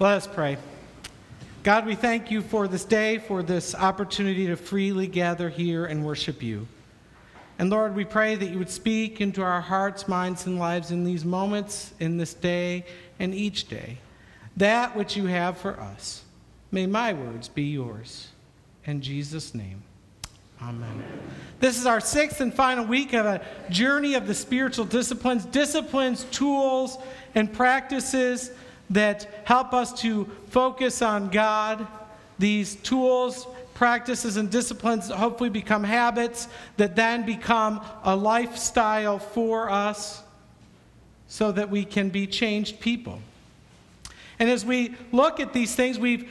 Let us pray. God, we thank you for this day, for this opportunity to freely gather here and worship you. And Lord, we pray that you would speak into our hearts, minds, and lives in these moments, in this day, and each day. That which you have for us. May my words be yours. In Jesus' name. Amen. This is our sixth and final week of a journey of the spiritual disciplines, disciplines, tools, and practices that help us to focus on God. These tools, practices, and disciplines that hopefully become habits that then become a lifestyle for us so that we can be changed people. And as we look at these things, we've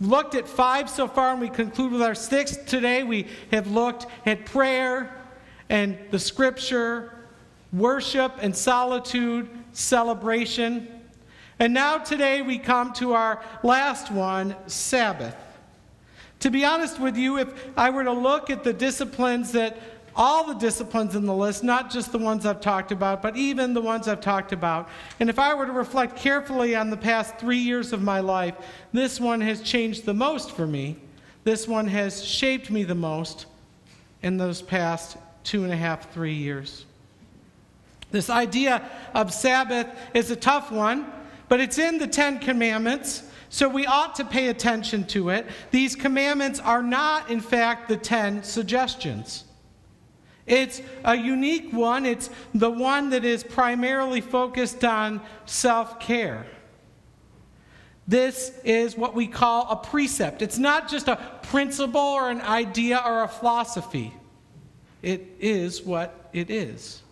looked at five so far, and we conclude with our sixth today. We have looked at prayer and the scripture, worship and solitude, celebration. And now today we come to our last one Sabbath. To be honest with you, if I were to look at the disciplines that all the disciplines in the list, not just the ones I've talked about, but even the ones I've talked about. And if I were to reflect carefully on the past three years of my life, this one has changed the most for me. This one has shaped me the most in those past two and a half, three years. This idea of Sabbath is a tough one, but it's in the Ten Commandments. So we ought to pay attention to it. These commandments are not, in fact, the 10 suggestions. It's a unique one. It's the one that is primarily focused on self care. This is what we call a precept. It's not just a principle or an idea or a philosophy, it is what it is.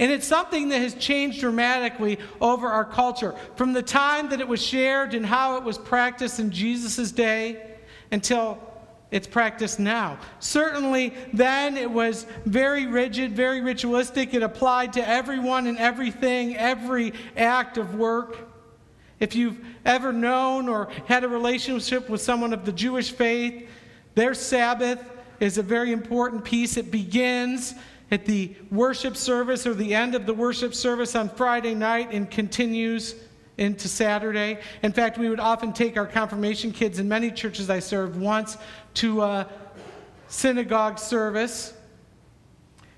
And it's something that has changed dramatically over our culture. From the time that it was shared and how it was practiced in Jesus' day until it's practiced now. Certainly, then it was very rigid, very ritualistic. It applied to everyone and everything, every act of work. If you've ever known or had a relationship with someone of the Jewish faith, their Sabbath is a very important piece. It begins at the worship service or the end of the worship service on Friday night and continues into Saturday. In fact, we would often take our confirmation kids in many churches I served once to a synagogue service.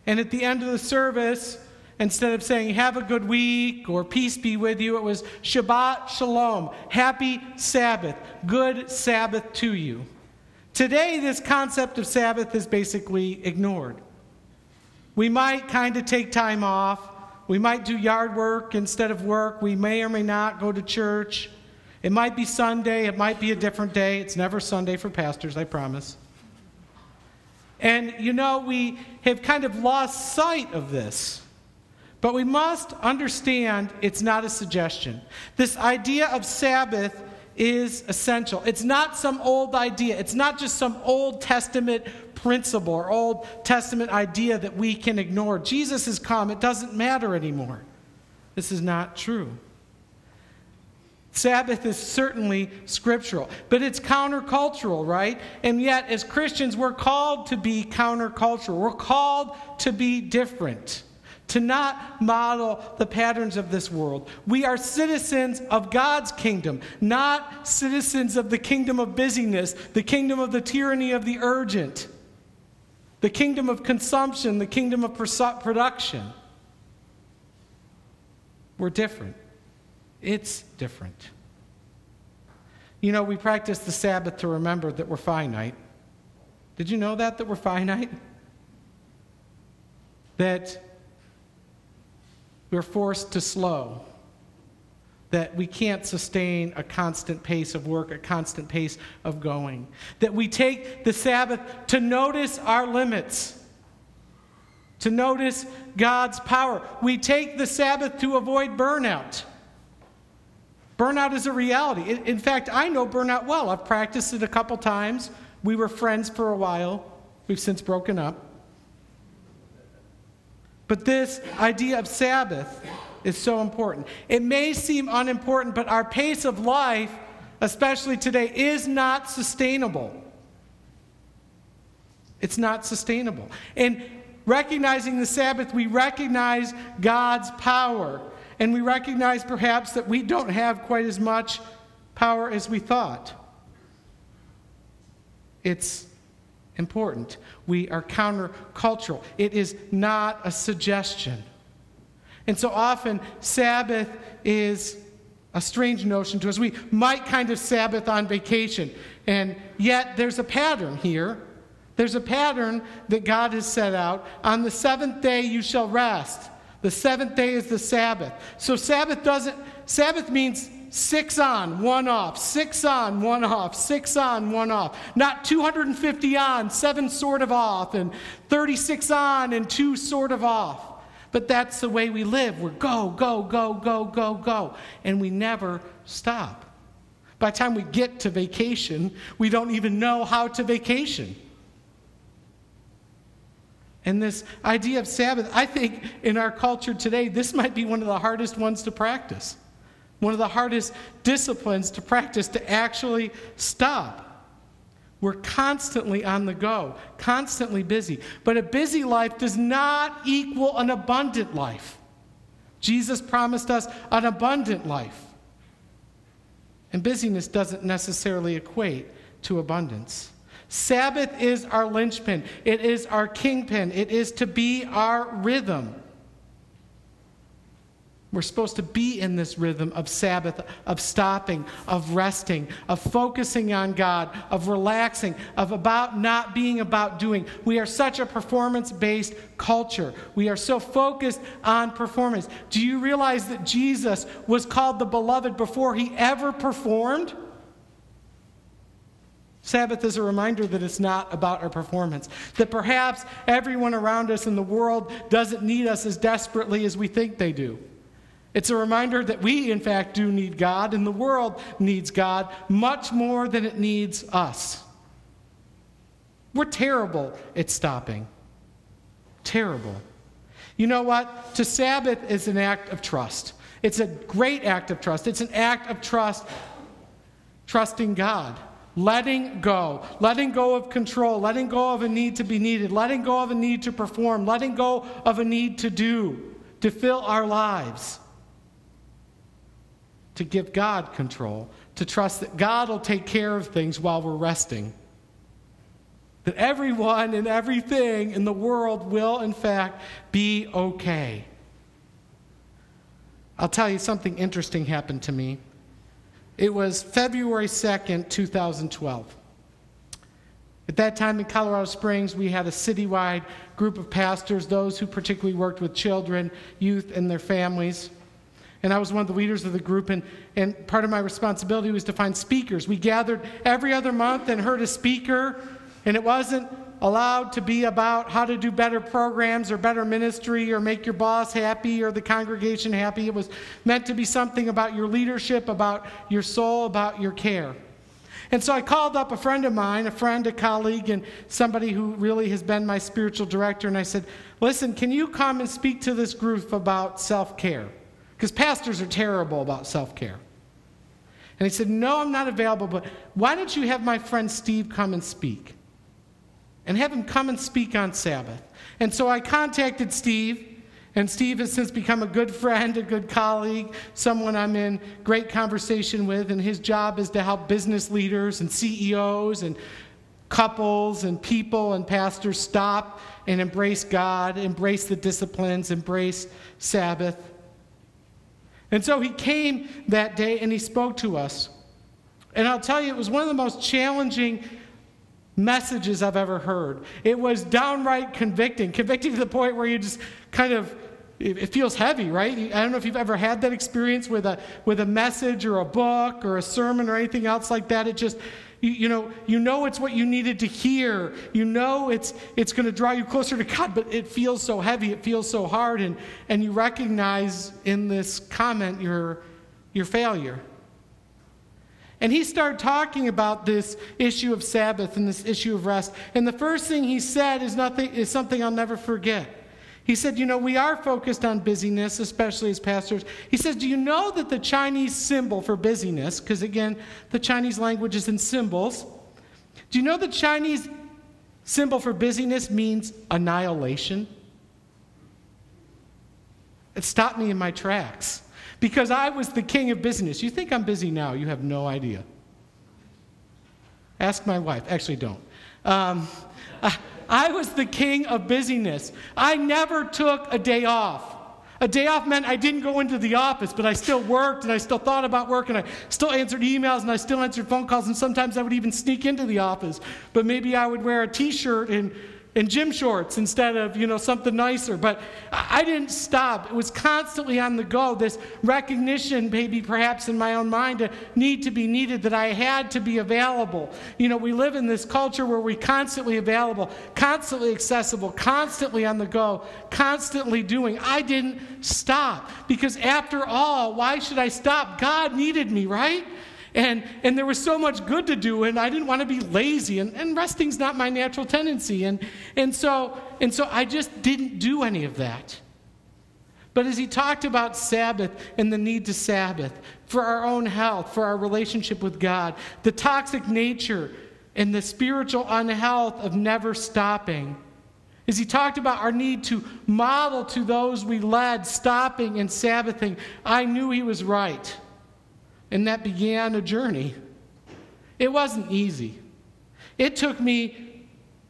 And at the end of the service, instead of saying, Have a good week or peace be with you, it was Shabbat Shalom, happy Sabbath, good Sabbath to you. Today, this concept of Sabbath is basically ignored. We might kind of take time off. We might do yard work instead of work. We may or may not go to church. It might be Sunday. It might be a different day. It's never Sunday for pastors, I promise. And you know, we have kind of lost sight of this. But we must understand it's not a suggestion. This idea of Sabbath is essential. It's not some old idea, it's not just some Old Testament principle or Old Testament idea that we can ignore. Jesus has come, it doesn't matter anymore. This is not true. Sabbath is certainly scriptural, but it's countercultural, right? And yet, as Christians, we're called to be countercultural. We're called to be different, to not model the patterns of this world. We are citizens of God's kingdom, not citizens of the kingdom of busyness, the kingdom of the tyranny of the urgent, the kingdom of consumption, the kingdom of production. We're different. It's different. You know, we practice the Sabbath to remember that we're finite. Did you know that, that we're finite? That we're forced to slow. That we can't sustain a constant pace of work, a constant pace of going. That we take the Sabbath to notice our limits, to notice God's power. We take the Sabbath to avoid burnout. Burnout is a reality. In fact, I know burnout well. I've practiced it a couple times. We were friends for a while. We've since broken up. But this idea of Sabbath is so important. It may seem unimportant, but our pace of life, especially today, is not sustainable. It's not sustainable. And recognizing the Sabbath, we recognize God's power and we recognize perhaps that we don't have quite as much power as we thought. It's important. We are countercultural. It is not a suggestion. And so often, Sabbath is a strange notion to us. We might kind of Sabbath on vacation, and yet there's a pattern here. There's a pattern that God has set out. On the seventh day, you shall rest. The seventh day is the Sabbath. So, Sabbath doesn't, Sabbath means six on, one off, six on, one off, six on, one off. Not 250 on, seven sort of off, and 36 on and two sort of off. But that's the way we live. We're go, go, go, go, go, go. And we never stop. By the time we get to vacation, we don't even know how to vacation. And this idea of Sabbath, I think in our culture today, this might be one of the hardest ones to practice. One of the hardest disciplines to practice to actually stop. We're constantly on the go, constantly busy. But a busy life does not equal an abundant life. Jesus promised us an abundant life. And busyness doesn't necessarily equate to abundance. Sabbath is our linchpin, it is our kingpin, it is to be our rhythm. We're supposed to be in this rhythm of Sabbath, of stopping, of resting, of focusing on God, of relaxing, of about not being about doing. We are such a performance based culture. We are so focused on performance. Do you realize that Jesus was called the beloved before he ever performed? Sabbath is a reminder that it's not about our performance. That perhaps everyone around us in the world doesn't need us as desperately as we think they do. It's a reminder that we, in fact, do need God, and the world needs God much more than it needs us. We're terrible at stopping. Terrible. You know what? To Sabbath is an act of trust. It's a great act of trust. It's an act of trust, trusting God, letting go, letting go of control, letting go of a need to be needed, letting go of a need to perform, letting go of a need to do, to fill our lives to give God control, to trust that God will take care of things while we're resting. That everyone and everything in the world will, in fact, be okay. I'll tell you something interesting happened to me. It was February 2nd, 2012. At that time in Colorado Springs, we had a citywide group of pastors, those who particularly worked with children, youth, and their families and I was one of the leaders of the group, and, and part of my responsibility was to find speakers. We gathered every other month and heard a speaker, and it wasn't allowed to be about how to do better programs or better ministry or make your boss happy or the congregation happy. It was meant to be something about your leadership, about your soul, about your care. And so I called up a friend of mine, a friend, a colleague, and somebody who really has been my spiritual director, and I said, Listen, can you come and speak to this group about self care? Because pastors are terrible about self care. And he said, No, I'm not available, but why don't you have my friend Steve come and speak? And have him come and speak on Sabbath. And so I contacted Steve, and Steve has since become a good friend, a good colleague, someone I'm in great conversation with, and his job is to help business leaders and CEOs and couples and people and pastors stop and embrace God, embrace the disciplines, embrace Sabbath. And so he came that day and he spoke to us. And I'll tell you, it was one of the most challenging messages I've ever heard. It was downright convicting, convicting to the point where you just kind of it feels heavy, right? I don't know if you've ever had that experience with a with a message or a book or a sermon or anything else like that. It just you, you know, you know it's what you needed to hear. You know it's, it's going to draw you closer to God, but it feels so heavy, it feels so hard, and, and you recognize in this comment your, your failure. And he started talking about this issue of Sabbath and this issue of rest. And the first thing he said is, nothing, is something I'll never forget. He said, You know, we are focused on busyness, especially as pastors. He says, Do you know that the Chinese symbol for busyness, because again, the Chinese language is in symbols, do you know the Chinese symbol for busyness means annihilation? It stopped me in my tracks. because I was the king of business. You think I'm busy now, you have no idea. Ask my wife. Actually, don't. Um, I was the king of busyness. I never took a day off. A day off meant I didn't go into the office, but I still worked and I still thought about work and I still answered emails and I still answered phone calls and sometimes I would even sneak into the office. But maybe I would wear a t shirt and in gym shorts instead of you know something nicer. But i didn't stop. It was constantly on the go this recognition maybe perhaps in my own mind a need to be needed that i had to be available. You know we live in this culture where we're constantly available constantly accessible constantly on the go constantly doing. I didn't stop because after all why should i stop? God needed me right and, and there was so much good to do, and I didn't want to be lazy, and, and resting's not my natural tendency. And, and, so, and so I just didn't do any of that. But as he talked about Sabbath and the need to Sabbath for our own health, for our relationship with God, the toxic nature and the spiritual unhealth of never stopping, as he talked about our need to model to those we led stopping and Sabbathing, I knew he was right and that began a journey. It wasn't easy. It took me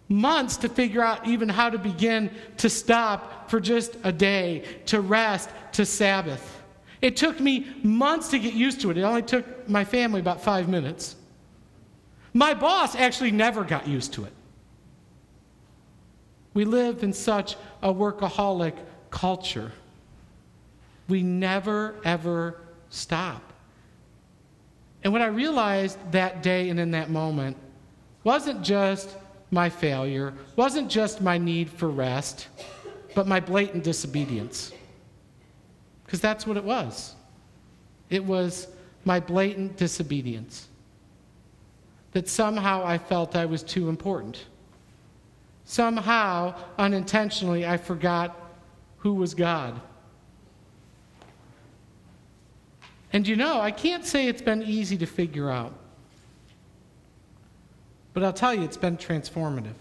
months to figure out even how to begin to stop for just a day, to rest, to Sabbath. It took me months to get used to it. It only took my family about five minutes. My boss actually never got used to it. We live in such a workaholic culture. We never, ever stop. And what I realized that day and in that moment wasn't just my failure, wasn't just my need for rest, but my blatant disobedience. Because that's what it was. It was my blatant disobedience. That somehow I felt I was too important. Somehow, unintentionally, I forgot who was God. And you know, I can't say it's been easy to figure out. But I'll tell you, it's been transformative.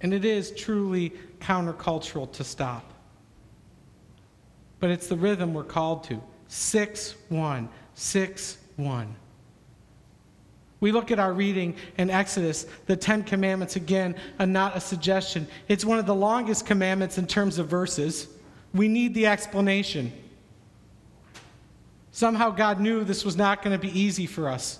And it is truly countercultural to stop. But it's the rhythm we're called to 6 1, 6 1. We look at our reading in Exodus, the Ten Commandments, again, and not a suggestion. It's one of the longest commandments in terms of verses. We need the explanation. Somehow God knew this was not going to be easy for us.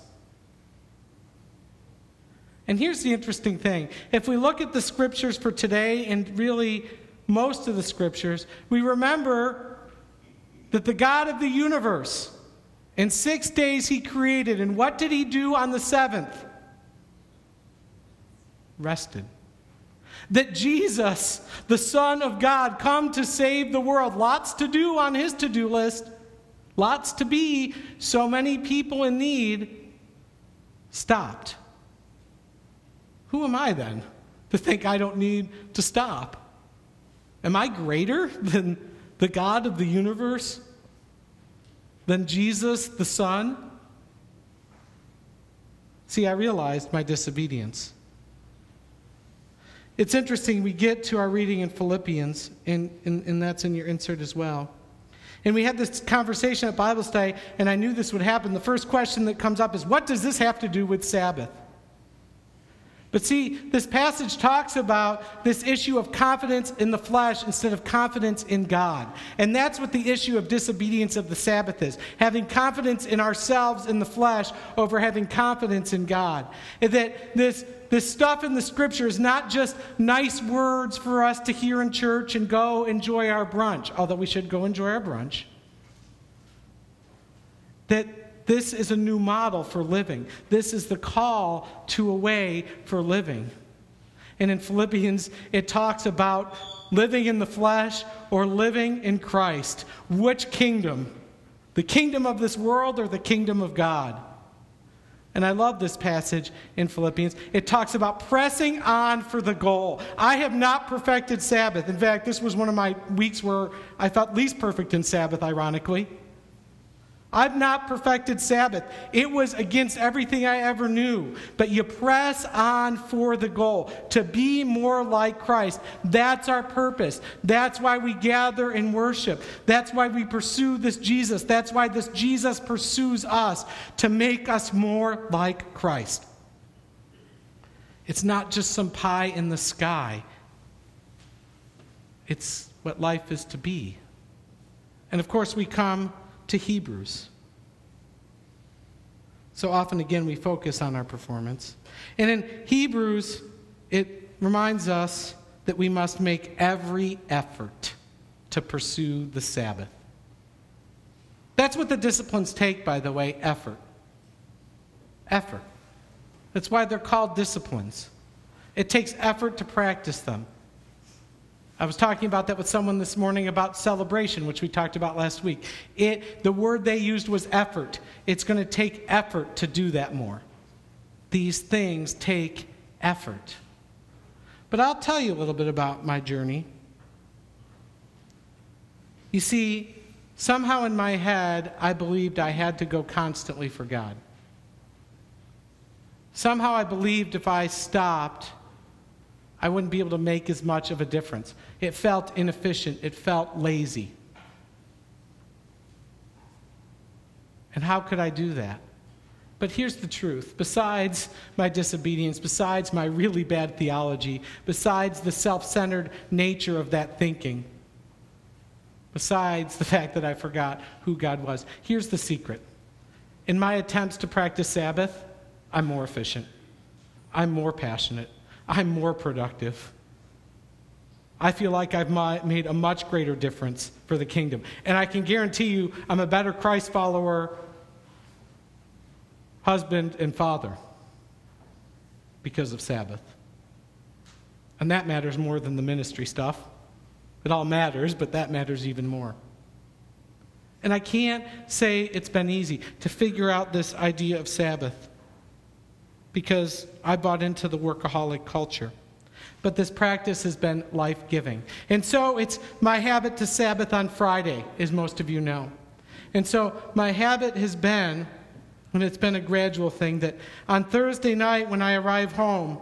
And here's the interesting thing if we look at the scriptures for today and really most of the scriptures, we remember that the God of the universe, in six days he created, and what did he do on the seventh? Rested. That Jesus, the Son of God, come to save the world, lots to do on his to do list, lots to be, so many people in need, stopped. Who am I then to think I don't need to stop? Am I greater than the God of the universe? Than Jesus the Son? See, I realized my disobedience. It's interesting, we get to our reading in Philippians, and, and, and that's in your insert as well. And we had this conversation at Bible study, and I knew this would happen. The first question that comes up is what does this have to do with Sabbath? But see, this passage talks about this issue of confidence in the flesh instead of confidence in God. And that's what the issue of disobedience of the Sabbath is having confidence in ourselves in the flesh over having confidence in God. And that this, this stuff in the scripture is not just nice words for us to hear in church and go enjoy our brunch, although we should go enjoy our brunch. That this is a new model for living. This is the call to a way for living. And in Philippians, it talks about living in the flesh or living in Christ. Which kingdom? The kingdom of this world or the kingdom of God? And I love this passage in Philippians. It talks about pressing on for the goal. I have not perfected Sabbath. In fact, this was one of my weeks where I felt least perfect in Sabbath, ironically. I've not perfected Sabbath. It was against everything I ever knew. But you press on for the goal to be more like Christ. That's our purpose. That's why we gather and worship. That's why we pursue this Jesus. That's why this Jesus pursues us to make us more like Christ. It's not just some pie in the sky, it's what life is to be. And of course, we come to Hebrews. So often, again, we focus on our performance. And in Hebrews, it reminds us that we must make every effort to pursue the Sabbath. That's what the disciplines take, by the way effort. Effort. That's why they're called disciplines. It takes effort to practice them. I was talking about that with someone this morning about celebration, which we talked about last week. It, the word they used was effort. It's going to take effort to do that more. These things take effort. But I'll tell you a little bit about my journey. You see, somehow in my head, I believed I had to go constantly for God. Somehow I believed if I stopped, I wouldn't be able to make as much of a difference. It felt inefficient, it felt lazy. And how could I do that? But here's the truth besides my disobedience, besides my really bad theology, besides the self centered nature of that thinking, besides the fact that I forgot who God was, here's the secret. In my attempts to practice Sabbath, I'm more efficient, I'm more passionate, I'm more productive. I feel like I've made a much greater difference for the kingdom. And I can guarantee you, I'm a better Christ follower, husband, and father because of Sabbath. And that matters more than the ministry stuff. It all matters, but that matters even more. And I can't say it's been easy to figure out this idea of Sabbath because I bought into the workaholic culture. But this practice has been life giving. And so it's my habit to Sabbath on Friday, as most of you know. And so my habit has been, and it's been a gradual thing, that on Thursday night when I arrive home,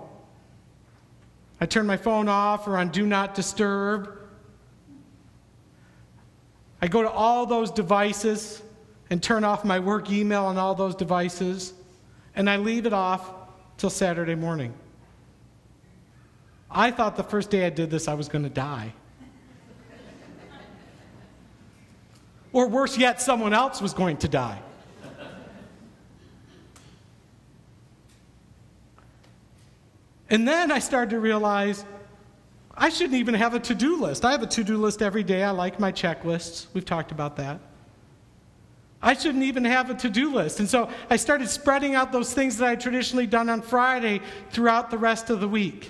I turn my phone off or on Do Not Disturb. I go to all those devices and turn off my work email on all those devices, and I leave it off till Saturday morning. I thought the first day I did this, I was going to die. or worse yet, someone else was going to die. And then I started to realize I shouldn't even have a to do list. I have a to do list every day. I like my checklists. We've talked about that. I shouldn't even have a to do list. And so I started spreading out those things that I traditionally done on Friday throughout the rest of the week.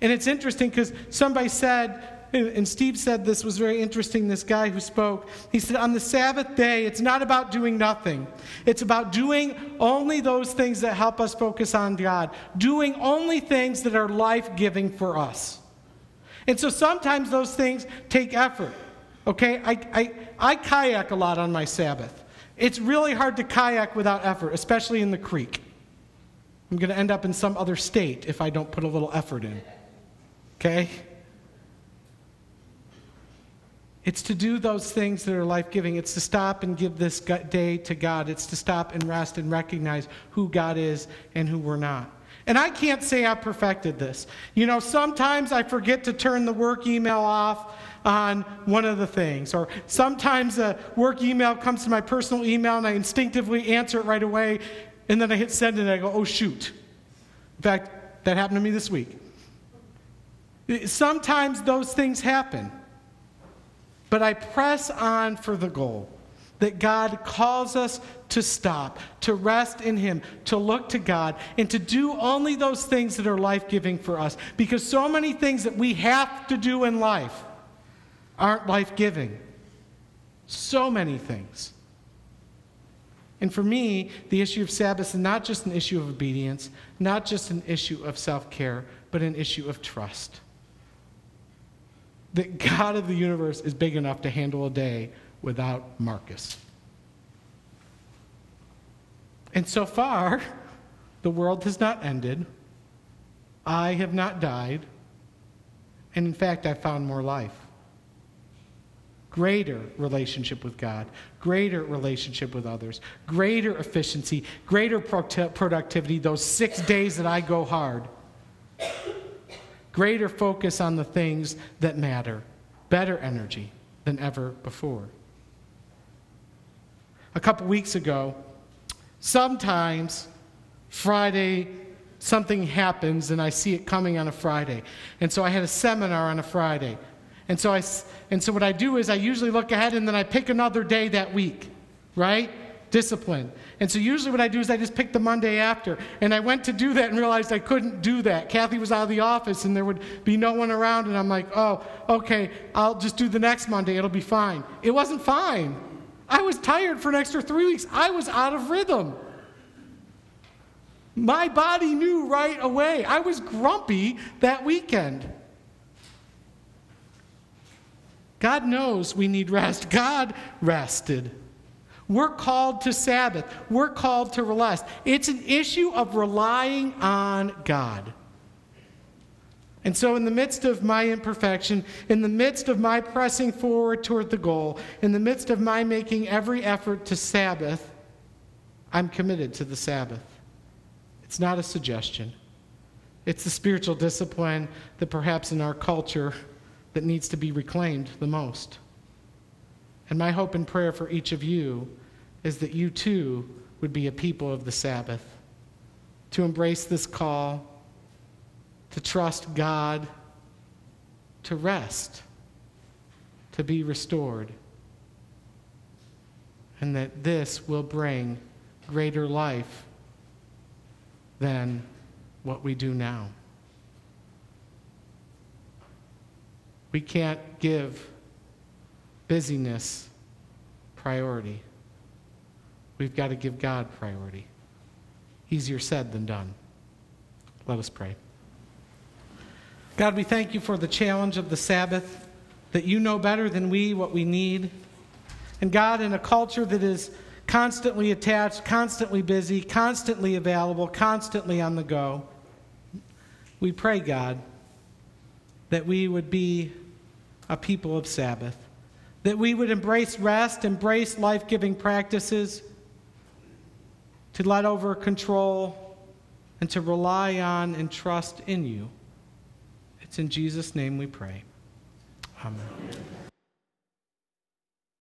And it's interesting because somebody said, and Steve said this was very interesting, this guy who spoke. He said, On the Sabbath day, it's not about doing nothing. It's about doing only those things that help us focus on God, doing only things that are life giving for us. And so sometimes those things take effort. Okay, I, I, I kayak a lot on my Sabbath. It's really hard to kayak without effort, especially in the creek. I'm going to end up in some other state if I don't put a little effort in. Okay? It's to do those things that are life giving. It's to stop and give this day to God. It's to stop and rest and recognize who God is and who we're not. And I can't say I perfected this. You know, sometimes I forget to turn the work email off on one of the things. Or sometimes a work email comes to my personal email and I instinctively answer it right away, and then I hit send and I go, oh, shoot. In fact, that happened to me this week. Sometimes those things happen, but I press on for the goal that God calls us to stop, to rest in Him, to look to God, and to do only those things that are life giving for us. Because so many things that we have to do in life aren't life giving. So many things. And for me, the issue of Sabbath is not just an issue of obedience, not just an issue of self care, but an issue of trust. that God of the universe is big enough to handle a day without Marcus. And so far, the world has not ended. I have not died. And in fact, I found more life. Greater relationship with God, greater relationship with others, greater efficiency, greater productivity those six days that I go hard. Greater focus on the things that matter, better energy than ever before. A couple weeks ago, sometimes Friday something happens and I see it coming on a Friday. And so I had a seminar on a Friday. And so, I, and so what I do is I usually look ahead and then I pick another day that week, right? Discipline. And so usually what I do is I just pick the Monday after. And I went to do that and realized I couldn't do that. Kathy was out of the office and there would be no one around. And I'm like, oh, okay, I'll just do the next Monday. It'll be fine. It wasn't fine. I was tired for an extra three weeks. I was out of rhythm. My body knew right away. I was grumpy that weekend. God knows we need rest. God rested. We're called to Sabbath. We're called to rest. It's an issue of relying on God. And so, in the midst of my imperfection, in the midst of my pressing forward toward the goal, in the midst of my making every effort to Sabbath, I'm committed to the Sabbath. It's not a suggestion. It's the spiritual discipline that perhaps in our culture that needs to be reclaimed the most. And my hope and prayer for each of you is that you too would be a people of the Sabbath, to embrace this call, to trust God, to rest, to be restored, and that this will bring greater life than what we do now. We can't give busyness priority. We've got to give God priority. Easier said than done. Let us pray. God, we thank you for the challenge of the Sabbath, that you know better than we what we need. And God, in a culture that is constantly attached, constantly busy, constantly available, constantly on the go. We pray, God, that we would be a people of Sabbath, that we would embrace rest, embrace life giving practices, to let over control, and to rely on and trust in you. It's in Jesus' name we pray. Amen.